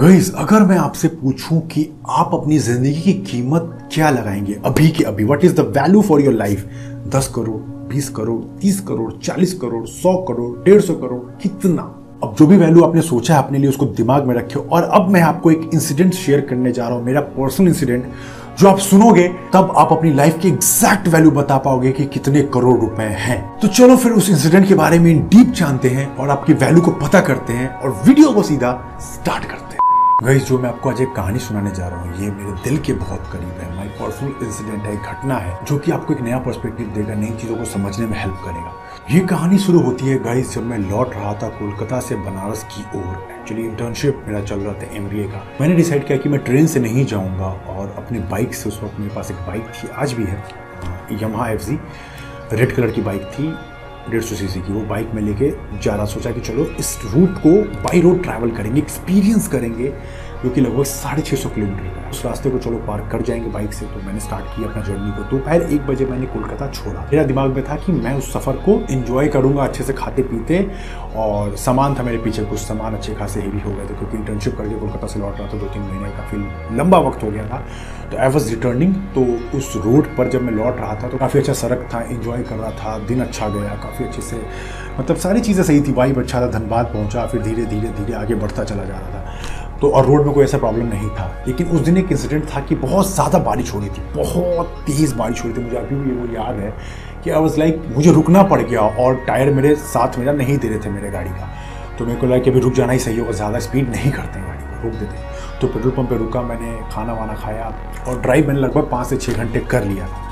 गईस अगर मैं आपसे पूछूँ कि आप अपनी ज़िंदगी की कीमत क्या लगाएँगे, अभी के अभी what is the value for your life दस करोड़, बीस करोड़, तीस करोड़, चालीस करोड़, सौ करोड़, डेढ़ सौ करोड़, कितना? अब जो भी वैल्यू आपने सोचा है अपने लिए, उसको दिमाग में रखे और अब मैं आपको एक इंसिडेंट शेयर करने जा रहा हूँ, मेरा पर्सनल इंसिडेंट जो आप सुनोगे, तब आप अपनी लाइफ की एग्जैक्ट वैल्यू बता पाओगे कि कितने करोड़ रुपए हैं। तो चलो फिर उस इंसिडेंट के बारे में डीप जानते हैं और आपकी वैल्यू को पता करते हैं और वीडियो को सीधा स्टार्ट करते हैं। गाइस जो मैं आपको आज एक कहानी सुनाने जा रहा हूँ, ये मेरे दिल के बहुत करीब है। माई पर्सनल इंसिडेंट है घटना है, जो कि आपको एक नया पर्सपेक्टिव देगा, नई चीज़ों को समझने में हेल्प करेगा। ये कहानी शुरू होती है गाइस जब मैं लौट रहा था कोलकाता से बनारस की ओर। एक्चुअली इंटर्नशिप मेरा चल रहा था एमबीए का। मैंने डिसाइड किया कि मैं ट्रेन से नहीं जाऊँगा और अपनी बाइक से, उस वक्त मेरे पास एक बाइक थी, आज भी है यमहा एफ़ रेड कलर की बाइक थी। डेढ़ सौ सी की वो बाइक में लेके जा रहा, सोचा कि चलो इस रूट को बाई रोड ट्रैवल करेंगे एक्सपीरियंस करेंगे। जो कि लगभग साढ़े छः सौ किलोमीटर का। उस रास्ते को चलो पार कर जाएँगे बाइक से तो मैंने स्टार्ट किया अपना जर्नी को। दोपहर एक बजे मैंने कोलकाता छोड़ा। मेरा दिमाग में था कि मैं उस सफ़र को इन्जॉय करूँगा, अच्छे से खाते पीते, और सामान था मेरे पीछे, कुछ सामान अच्छे खासे हेवी हो गए थे, क्योंकि इंटर्नशिप करके कोलकाता से लौट रहा था दो तीन महीने काफ़ी लंबा वक्त हो गया था। तो आई वॉज़ रिटर्निंग तो उस रोड पर जब मैं लौट रहा था तो काफ़ी अच्छा सड़क था इन्जॉय कर रहा था, दिन अच्छा गया, काफ़ी अच्छे से मतलब सारी चीज़ें सही थी वाइब अच्छा था, धनबाद पहुँचा, फिर धीरे धीरे धीरे आगे बढ़ता चला जा रहा था। तो और रोड में कोई ऐसा प्रॉब्लम नहीं था। लेकिन उस दिन एक इंसिडेंट था कि बहुत ज़्यादा बारिश हो रही थी, बहुत तेज़ बारिश हो रही थी। मुझे अभी भी वो याद है कि आई वॉज़ लाइक मुझे रुकना पड़ गया और टायर मेरे साथ मेरा नहीं दे रहे थे मेरे गाड़ी का। तो मेरे को लगा कि अभी रुक जाना ही सही होगा, ज़्यादा स्पीड नहीं करते हैं गाड़ी को, रुक देते तो पेट्रोल पंप पे रुका, मैंने खाना वाना खाया और ड्राइव मैंने लगभग पाँच से छः घंटे कर लिया था।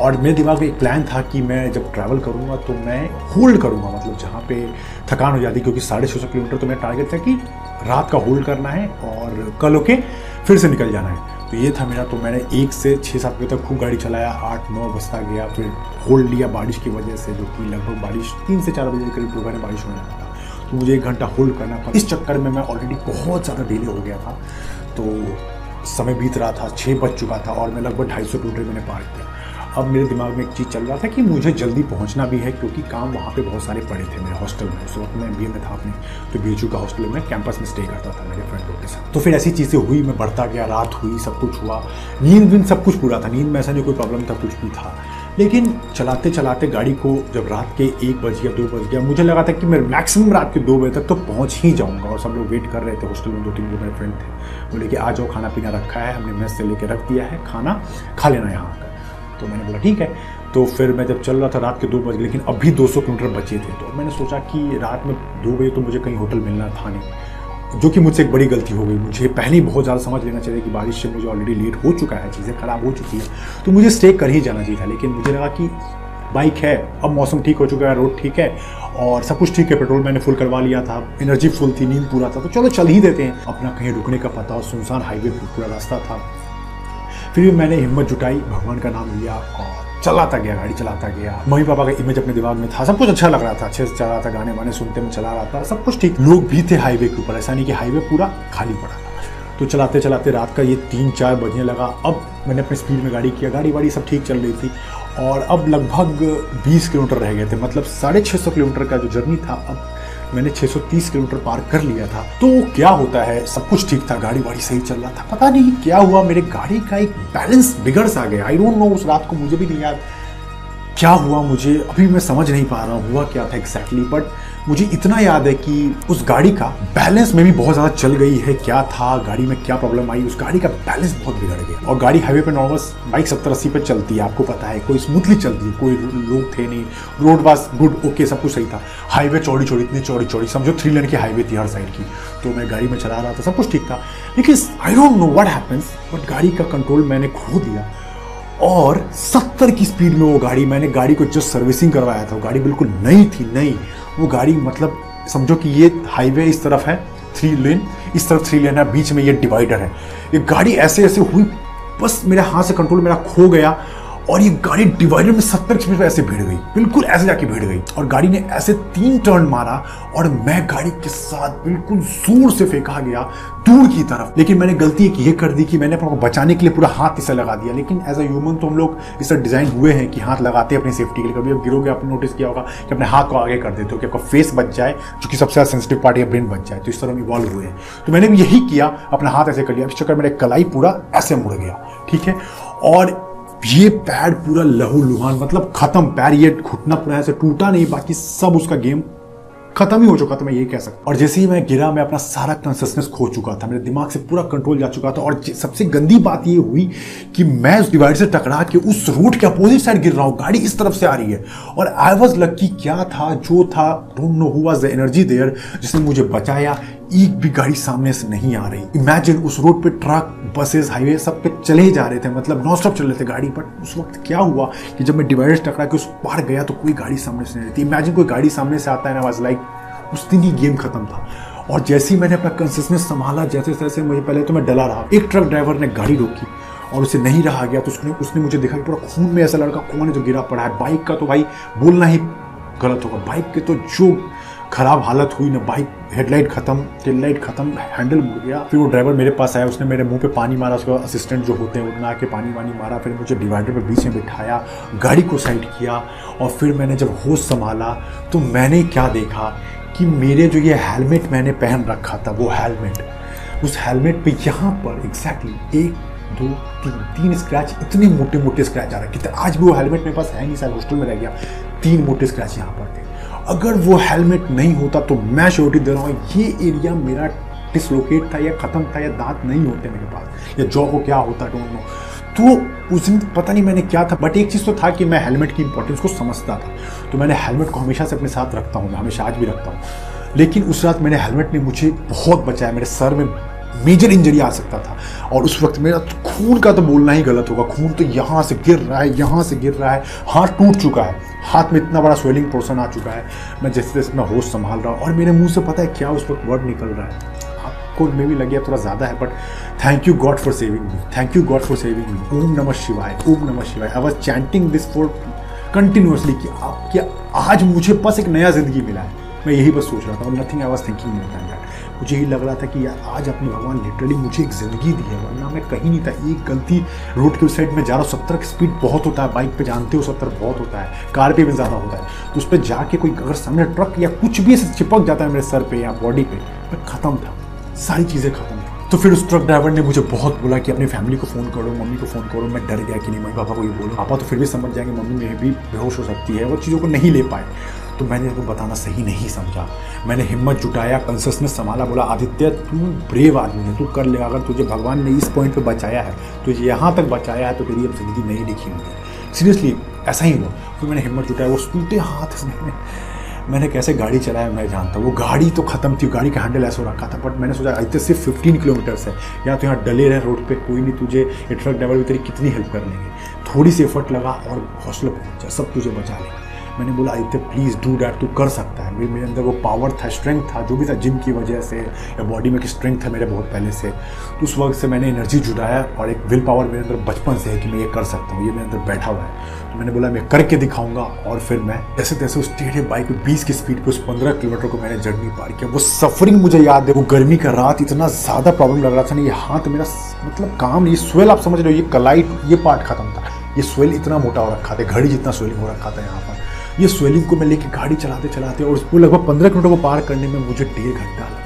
और मेरे दिमाग में एक प्लान था कि मैं जब ट्रैवल करूँगा तो मैं होल्ड करूँगा मतलब जहाँ पे थकान हो जाती क्योंकि साढ़े छः सौ किलोमीटर तो मेरा टारगेट था कि रात का होल्ड करना है और कल होके फिर से निकल जाना है। तो ये था मेरा तो मैंने एक से छः सात बजे तक खूब गाड़ी चलाया, आठ, नौ बजता गया, फिर होल्ड लिया बारिश की वजह से, जो कि लगभग बारिश तीन से चार बजे के करीब दोपहर में बारिश होने लगा था। तो मुझे एक घंटा होल्ड करना पड़ा इस चक्कर में मैं ऑलरेडी बहुत ज़्यादा डिले हो गया था। तो समय बीत रहा था छः बज चुका था और मैं लगभग ढाई सौ मैंने पार किया। अब मेरे दिमाग में एक चीज़ चल रहा था कि मुझे जल्दी पहुँचना भी है, क्योंकि काम वहाँ पे बहुत सारे पड़े थे मेरे हॉस्टल में। उस वक्त मैं एम में था अपने तो बी का हॉस्टल में कैंपस में स्टे करता था मेरे फ्रेंड लोग के साथ। तो फिर ऐसी चीज़ें हुई, मैं बढ़ता गया, रात हुई, सब कुछ हुआ। नींद वींद सब कुछ पूरा था। नींद में ऐसा नहीं कोई प्रॉब्लम था, कुछ भी था। लेकिन चलाते चलाते गाड़ी को जब रात के एक बज गया, दो बज गया, मुझे लगा था कि मैं मैक्सिमम रात के दो बजे तक तो पहुँच ही जाऊँगा। और सब लोग वेट कर रहे थे, हॉस्टल में दो तीन जो मेरे फ्रेंड थे, बोले कि आ जाओ खाना पीना रखा है, हमने मेस से लेके रख दिया है, खाना खा लेना यहाँ आकर। तो मैंने बोला, ठीक है। तो फिर मैं जब चल रहा था रात के दो बजे लेकिन अब भी 200 किलोमीटर बचे थे। तो मैंने सोचा कि रात में दो बजे तो मुझे कहीं होटल मिलना था नहीं, जो कि मुझसे एक बड़ी गलती हो गई। मुझे पहले ही बहुत ज़्यादा समझ लेना चाहिए कि बारिश से मुझे ऑलरेडी लेट हो चुका है, चीज़ें ख़राब हो चुकी है। तो मुझे स्टे कर ही जाना चाहिए था, लेकिन मुझे लगा कि बाइक है, अब मौसम ठीक हो चुका है रोड ठीक है, और सब कुछ ठीक है पेट्रोल मैंने फुल करवा लिया था एनर्जी फुल थी, नींद पूरा था तो चलो चल ही देते हैं। अपना कहीं रुकने का पता और सुनसान हाईवे पर पूरा रास्ता था। फिर भी मैंने हिम्मत जुटाई, भगवान का नाम लिया और चलाता गया, गाड़ी चलाता गया। मम्मी पापा का इमेज अपने दिमाग में था, सब कुछ अच्छा लग रहा था, अच्छे से चला रहा था, गाने वाने सुनते में चला रहा था, सब कुछ ठीक। लोग भी थे हाईवे के ऊपर, ऐसा नहीं कि हाईवे पूरा खाली पड़ा तो चलाते चलाते रात का ये तीन चार बजने लगा। अब मैंने अपने स्पीड में गाड़ी किया गाड़ी वाड़ी सब ठीक चल रही थी और अब लगभग 20 किलोमीटर रह गए थे मतलब साढ़े छः सौ किलोमीटर का जो जर्नी था, अब मैंने 630 किलोमीटर पार कर लिया था। तो क्या होता है? सब कुछ ठीक था गाड़ी वाड़ी सही चल रहा था। पता नहीं क्या हुआ, मेरे गाड़ी का एक बैलेंस बिगड़ सा गया। आई डोंट नो उस रात को मुझे भी नहीं याद। क्या हुआ मुझे? अभी मैं समझ नहीं पा रहा हुआ क्या था exactly, बट मुझे इतना याद है कि उस गाड़ी का बैलेंस में भी बहुत ज़्यादा चल गई है। क्या था? गाड़ी में क्या प्रॉब्लम आई? उस गाड़ी का बैलेंस बहुत बिगड़ गया। और गाड़ी हाईवे पे नॉर्मल बाइक सत्तर अस्सी पे चलती है आपको पता है। कोई स्मूथली चलती है कोई लोग थे नहीं। रोड वास गुड ओके सब कुछ सही था। हाईवे चौड़ी चौड़ी इतनी चौड़ी चौड़ी समझो थ्री लेन की हाईवे थी हर साइड की। तो मैं गाड़ी में चला रहा था सब कुछ ठीक था। लेकिन I don't know what happens but गाड़ी का कंट्रोल मैंने खो दिया। और 70 की स्पीड में वो गाड़ी, मैंने गाड़ी को जस्ट सर्विसिंग करवाया था। वो गाड़ी बिल्कुल नई थी, नई। वो गाड़ी मतलब समझो कि ये हाईवे इस तरफ़ है थ्री लेन इस तरफ़ थ्री लेन है, बीच में ये डिवाइडर है। ये गाड़ी ऐसे ऐसे हुई, बस मेरे हाथ से कंट्रोल मेरा खो गया। और ये गाड़ी डिवाइडर में सत्तर स्पीड पर ऐसे भिड़ गई। बिल्कुल ऐसे जाके भिड़ गई। और गाड़ी ने ऐसे तीन टर्न मारा और मैं गाड़ी के साथ बिल्कुल ज़ोर से फेंका गया दूर की तरफ़। लेकिन मैंने गलती एक ये कर दी कि मैंने अपने बचाने के लिए पूरा हाथ इसे लगा दिया। लेकिन एज अ ह्यूमन तो हम लोग इस तरह डिज़ाइन हुए हैं कि हाथ लगाते हैं अपनी सेफ्टी के लिए। कभी आप गिरोगे, आपने नोटिस किया होगा कि अपने हाथ को आगे कर देते हो कि आपका फेस बच जाए, जो कि सबसे ज़्यादा सेंसिटिव पार्ट या ब्रेन बच जाए। तो इस तरह हम इवॉल्व हुए हैं। तो मैंने भी यही किया, अपना हाथ ऐसे कर लिया। इस चक्कर मेरा कलाई पूरा ऐसे मुड़ गया। ठीक है? और ये पैर पूरा लहू लुहान मतलब खत्म पैर ये घुटना पूरा ऐसे टूटा नहीं, बाकी सब उसका गेम खत्म ही हो चुका था, मैं ये कह सकता और जैसे ही मैं गिरा, मैं अपना सारा कॉन्सियसनेस खो चुका था, मेरे दिमाग से पूरा कंट्रोल जा चुका था, और सबसे गंदी बात ये हुई कि मैं उस डिवाइड से टकरा के उस रोड के अपोजिट साइड गिर रहा हूँ, गाड़ी इस तरफ़ से आ रही है। और आई वॉज़ लक्की क्या था, जो था don't know who was the energy there जिसने मुझे बचाया एक भी गाड़ी सामने से नहीं आ रही। इमेजिन उस रोड पे ट्रक बसेस हाईवे सब पे चले जा रहे थे मतलब नॉन स्टॉप चल रहे थे गाड़ी बट उस वक्त क्या हुआ कि जब मैं डिवाइडर टकरा के उस पार गया तो कोई गाड़ी सामने से नहीं रहती इमेजिन कोई गाड़ी सामने से आता है ना वाज लाइक उस दिन ही गेम खत्म था। और जैसे ही मैंने अपना कंसिस्टेंस संभाला जैसे जैसे मुझे पहले तो मैं डला रहा। एक ट्रक ड्राइवर ने गाड़ी रोकी और उसे नहीं रहा गया तो उसने उसने मुझे देखा कि पूरा खून में ऐसा लड़का कौन है जो गिरा पड़ा है। बाइक का तो भाई बोलना ही गलत होगा। बाइक के तो जो खराब हालत हुई, ना बाइक, हेडलाइट खत्म टेल लाइट खत्म हैंडल मुड़ गया। फिर वो ड्राइवर मेरे पास आया, उसने मेरे मुँह पे पानी मारा, उसका असिस्टेंट जो होते हैं उन्होंने आके पानी वानी मारा, फिर मुझे डिवाइडर पे बीच में बिठाया, गाड़ी को साइड किया, और फिर मैंने जब होश संभाला तो मैंने क्या देखा कि मेरे जो ये हेलमेट मैंने पहन रखा था, वो हेलमेट उस हेलमेट पे यहाँ पर एग्जैक्टली एक, दो, तीन तीन स्क्रैच इतने मोटे मोटे स्क्रैच आ रहे कितने, आज भी वो हेलमेट मेरे पास है नहीं, शायद हॉस्टल में रह गया। तीन मोटे स्क्रैच यहाँ पर थे। अगर वो हेलमेट नहीं होता तो मैं श्योरिटी दे रहा हूँ, ये एरिया मेरा डिसलोकेट था या ख़त्म था या दांत नहीं होते मेरे पास, या जॉ को क्या होता डोंट नो तो उस दिन पता नहीं मैंने क्या था बट एक चीज़ तो था कि मैं हेलमेट की इंपॉर्टेंस को समझता था. तो मैंने हेलमेट को हमेशा से अपने साथ रखता हूँ, मैं हमेशा आज भी रखता हूँ. लेकिन उस रात मैंने हेलमेट ने मुझे बहुत बचाया, मेरे सर में मेजर इंजरी आ सकता था. और उस वक्त मेरा खून का तो बोलना ही गलत होगा, खून तो यहाँ से गिर रहा है, यहाँ से गिर रहा है, हाथ टूट चुका है. हाथ में इतना बड़ा स्वेलिंग पोर्सन आ चुका है। मैं जैसे जैसे मैं होश संभाल रहा हूँ और मेरे मुँह से पता है क्या उस वक्त वर्ड निकल रहा है। आपको मे भी लगे थोड़ा ज़्यादा है but thank you God for saving me thank you God for saving me ओम नमः शिवाय, ओम नमः शिवाय। I was chanting this for continuously कि आप क्या आज मुझे बस एक नया ज़िंदगी मिला है। मैं यही बस सोच रहा था nothing I was thinking than that मुझे ही लग रहा था कि यार, आज अपने भगवान लिटरली मुझे एक ज़िंदगी दी है, वरना मैं कहीं नहीं था। एक गलती रोड के उस साइड में जा रहा हूँ, सत्तर की स्पीड बहुत होता है बाइक पे जानते हो सत्तर बहुत होता है कार पे भी ज़्यादा होता है। तो उस पर जाके कोई अगर सामने ट्रक या कुछ भी ऐसे चिपक जाता है मेरे सर पे या बॉडी पे, मैं ख़त्म था। सारी चीज़ें ख़त्म थी। तो फिर उस ट्रक ड्राइवर ने मुझे बहुत बोला कि अपनी फैमिली को फ़ोन करो, मम्मी को फ़ोन करो, मैं डर गया कि नहीं मम्मी पापा को ये बोलो। पापा तो फिर भी समझ जाएँगे, मम्मी में भी बेहोश हो सकती है, वो चीज़ों को नहीं ले पाए। तो मैंने उसको बताना सही नहीं समझा। मैंने हिम्मत जुटाया कंसियसनेस संभाला, बोला, आदित्य, तू ब्रेव आदमी है, तू कर ले, अगर तुझे भगवान ने इस पॉइंट पे बचाया है, तुझे यहाँ तक बचाया है तो तेरी अब ज़िंदगी नहीं लिखी हुई सीरियसली ऐसा ही हुआ। फिर मैंने हिम्मत जुटाया, वो टूटे हाथ से मैंने कैसे गाड़ी चलाया, मैं जानता हूँ। वो गाड़ी तो खत्म थी, गाड़ी का हैंडल ऐसा रखा था बट मैंने सोचा आदित्य सिर्फ़ फिफ्टीन किलोमीटर्स है। या तो यहाँ डले रहे रोड पे, कोई नहीं, तुझे ये ट्रक ड्राइवर भी तेरी कितनी हेल्प कर लेंगे। थोड़ी सी एफर्ट लगा और हौसला पहुँचा सब तुझे बचा लेंगे। मैंने बोला, आदित्य प्लीज़ डू डैट तू कर सकता है। मेरे अंदर वो पावर था स्ट्रेंथ था, जो भी था जिम की वजह से, या बॉडी में की स्ट्रेंथ था मेरे बहुत पहले से। तो उस वक्त से मैंने एनर्जी जुटाया और एक विल पावर मेरे अंदर बचपन से है कि मैं ये कर सकता हूँ, ये मेरे अंदर बैठा हुआ है। तो मैंने बोला, मैं करके दिखाऊँगा। और फिर मैं जैसे तैसे उस टेढ़े बाइक पे बीस की स्पीड पे उस पंद्रह किलोमीटर को मैंने जर्नी पार किया। वो सफरिंग मुझे याद है, वो गर्मी का रात इतना ज़्यादा प्रॉब्लम लग रहा था ना, ये हाथ मेरा मतलब काम ये स्वेल आप समझ रहे हो, ये कलाई, ये पार्ट खत्म था। ये स्वेल इतना मोटा हो रखा था, घड़ी जितना स्वेलिंग हो रखा था यहाँ पर। ये स्वेलिंग को मैं लेके गाड़ी चलाते चलाते और उसको लगभग पंद्रह किलोमीटर को पार करने में मुझे डेढ़ घंटा लगा।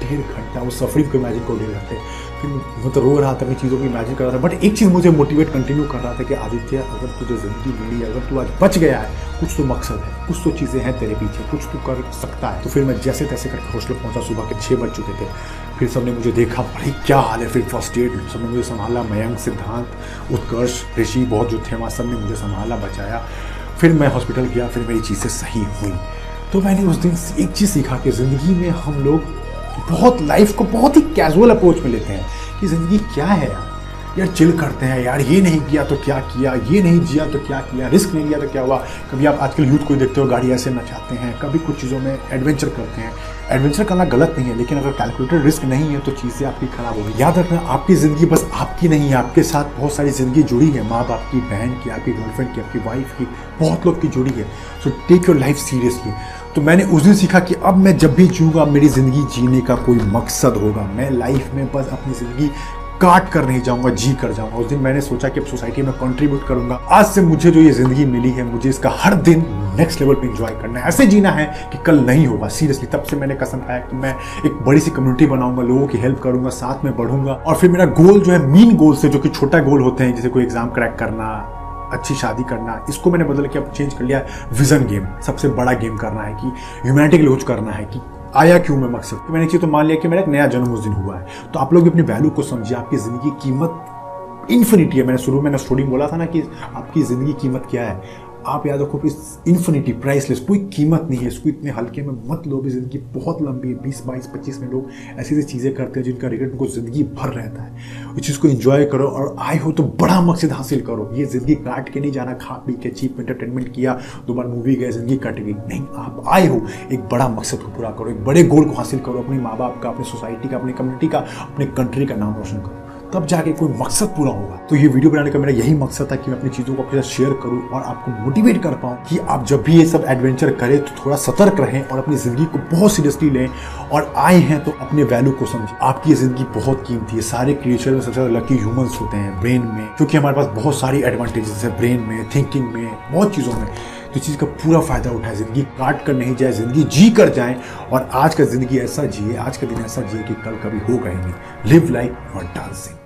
डेढ़ घंटा, वो सफरिंग को इमेजिन को डेढ़ घंटे। फिर मैं तो रो रहा था, मैं चीज़ों को इमेजिन कर रहा था। बट एक चीज़ मुझे मोटिवेट कंटिन्यू कर रहा था कि आदित्य, अगर तुझे ज़िंदगी मिली, अगर तू आज बच गया है, कुछ तो मकसद है, कुछ तो चीज़ें हैं तेरे पीछे, कुछ तो कर सकता है। तो फिर मैं जैसे तैसे करके हॉस्टल पहुँचा, सुबह के छः बज चुके थे। फिर सबने मुझे देखा, भाई, क्या हाल है? फिर फ़र्स्ट एड सबने मुझे संभाला, मयंक, सिद्धांत, उत्कर्ष, ऋषि, बहुत जो थे वहाँ सबने मुझे संभाला, बचाया। फिर मैं हॉस्पिटल गया, फिर मेरी चीज़ें सही हुई। तो मैंने उस दिन एक चीज़ सीखा कि ज़िंदगी में हम लोग बहुत लाइफ को बहुत ही कैजुअल अप्रोच में लेते हैं कि ज़िंदगी क्या है यार? यार चिल करते हैं यार, ये नहीं किया तो क्या किया, ये नहीं जिया तो क्या किया रिस्क नहीं लिया तो क्या हुआ? कभी आप आजकल यूथ को देखते हो, गाड़ी ऐसे नचाते हैं, कभी कुछ चीज़ों में एडवेंचर करते हैं। एडवेंचर करना गलत नहीं है, लेकिन अगर कैलकुलेटेड रिस्क नहीं है तो चीज़ें आपकी खराब होगी याद रखना, आपकी ज़िंदगी बस आपकी नहीं है, आपके साथ बहुत सारी ज़िंदगी जुड़ी है। माँ बाप की, बहन की, आपकी गर्लफ्रेंड की, आपकी वाइफ की, बहुत लोग की जुड़ी है। So take your life seriously तो मैंने उस दिन सीखा कि अब मैं जब भी जीऊँगा, मेरी ज़िंदगी जीने का कोई मकसद होगा। मैं लाइफ में बस अपनी ज़िंदगी काट कर नहीं जाऊँगा, जी कर जाऊँगा। उस दिन मैंने सोचा कि अब सोसाइटी में कंट्रीब्यूट करूँगा। आज से मुझे जो ये ज़िंदगी मिली है, मुझे इसका हर दिन नेक्स्ट लेवल पे इंजॉय करना है। ऐसे जीना है कि कल नहीं होगा। सीरियसली तब से मैंने कसम खाया कि मैं एक बड़ी सी कम्युनिटी बनाऊँगा, लोगों की हेल्प करूँगा, साथ में बढ़ूँगा। और फिर मेरा गोल जो है मीन गोल से जो कि छोटा गोल होते हैं, जैसे कोई एग्ज़ाम क्रैक करना, अच्छी शादी करना, इसको मैंने बदल के अब चेंज कर लिया विजन गेम सबसे बड़ा गेम करना है कि ह्यूमैनिटी के लिए कुछ करना है कि आया क्यों मैं मकसद? मैंने चीज़ तो मान लिया कि मेरा एक नया जन्म उस दिन हुआ है। तो आप लोग अपनी वैल्यू को समझिए, आपकी ज़िंदगी कीमत इन्फिनिटी है। मैंने शुरू में स्टोरी बोला था ना कि आपकी ज़िंदगी कीमत क्या है? आप याद रखो कि इन्फिनिटी प्राइसलेस कोई कीमत नहीं है, इसको इतने हल्के में मत लो भी ज़िंदगी बहुत लंबी है, बीस, बाईस, पच्चीस में लोग ऐसी ऐसी चीज़ें करते हैं जिनका रिग्रेट उनको ज़िंदगी भर रहता है। उस चीज़ को इन्जॉय करो और आए हो तो बड़ा मकसद हासिल करो। ये ज़िंदगी काट के नहीं जाना, खा पी के चीप एंटरटेनमेंट किया, दो बार मूवी गए, ज़िंदगी कट गई। नहीं, आप आए हो, एक बड़ा मकसद को पूरा करो, एक बड़े गोल को हासिल करो, अपने माँ बाप का, अपनी सोसाइटी का, अपनी कम्युनिटी का, अपने कंट्री का नाम रोशन करो। तब जाके कोई मकसद पूरा होगा। तो ये वीडियो बनाने का मेरा यही मकसद था कि मैं अपनी चीज़ों को अपने साथ शेयर करूँ और आपको मोटिवेट कर पाऊँ कि आप जब भी ये सब एडवेंचर करें तो थोड़ा सतर्क रहें और अपनी ज़िंदगी को बहुत सीरियसली लें और आए हैं तो अपने वैल्यू को समझें। आपकी ये ज़िंदगी बहुत कीमती है। सारे क्रिएचर में सबसे ज़्यादा लकी ह्यूमंस होते हैं ब्रेन में, क्योंकि हमारे पास बहुत सारी एडवांटेजेस है ब्रेन में थिंकिंग में, बहुत चीज़ों में। तो चीज़ का पूरा फ़ायदा उठाए। ज़िंदगी काट कर नहीं जाए, ज़िंदगी जी कर जाए और आज का ज़िंदगी ऐसा जिए, आज का दिन ऐसा जिए कि कल कभी ही नहीं। Live like not dancing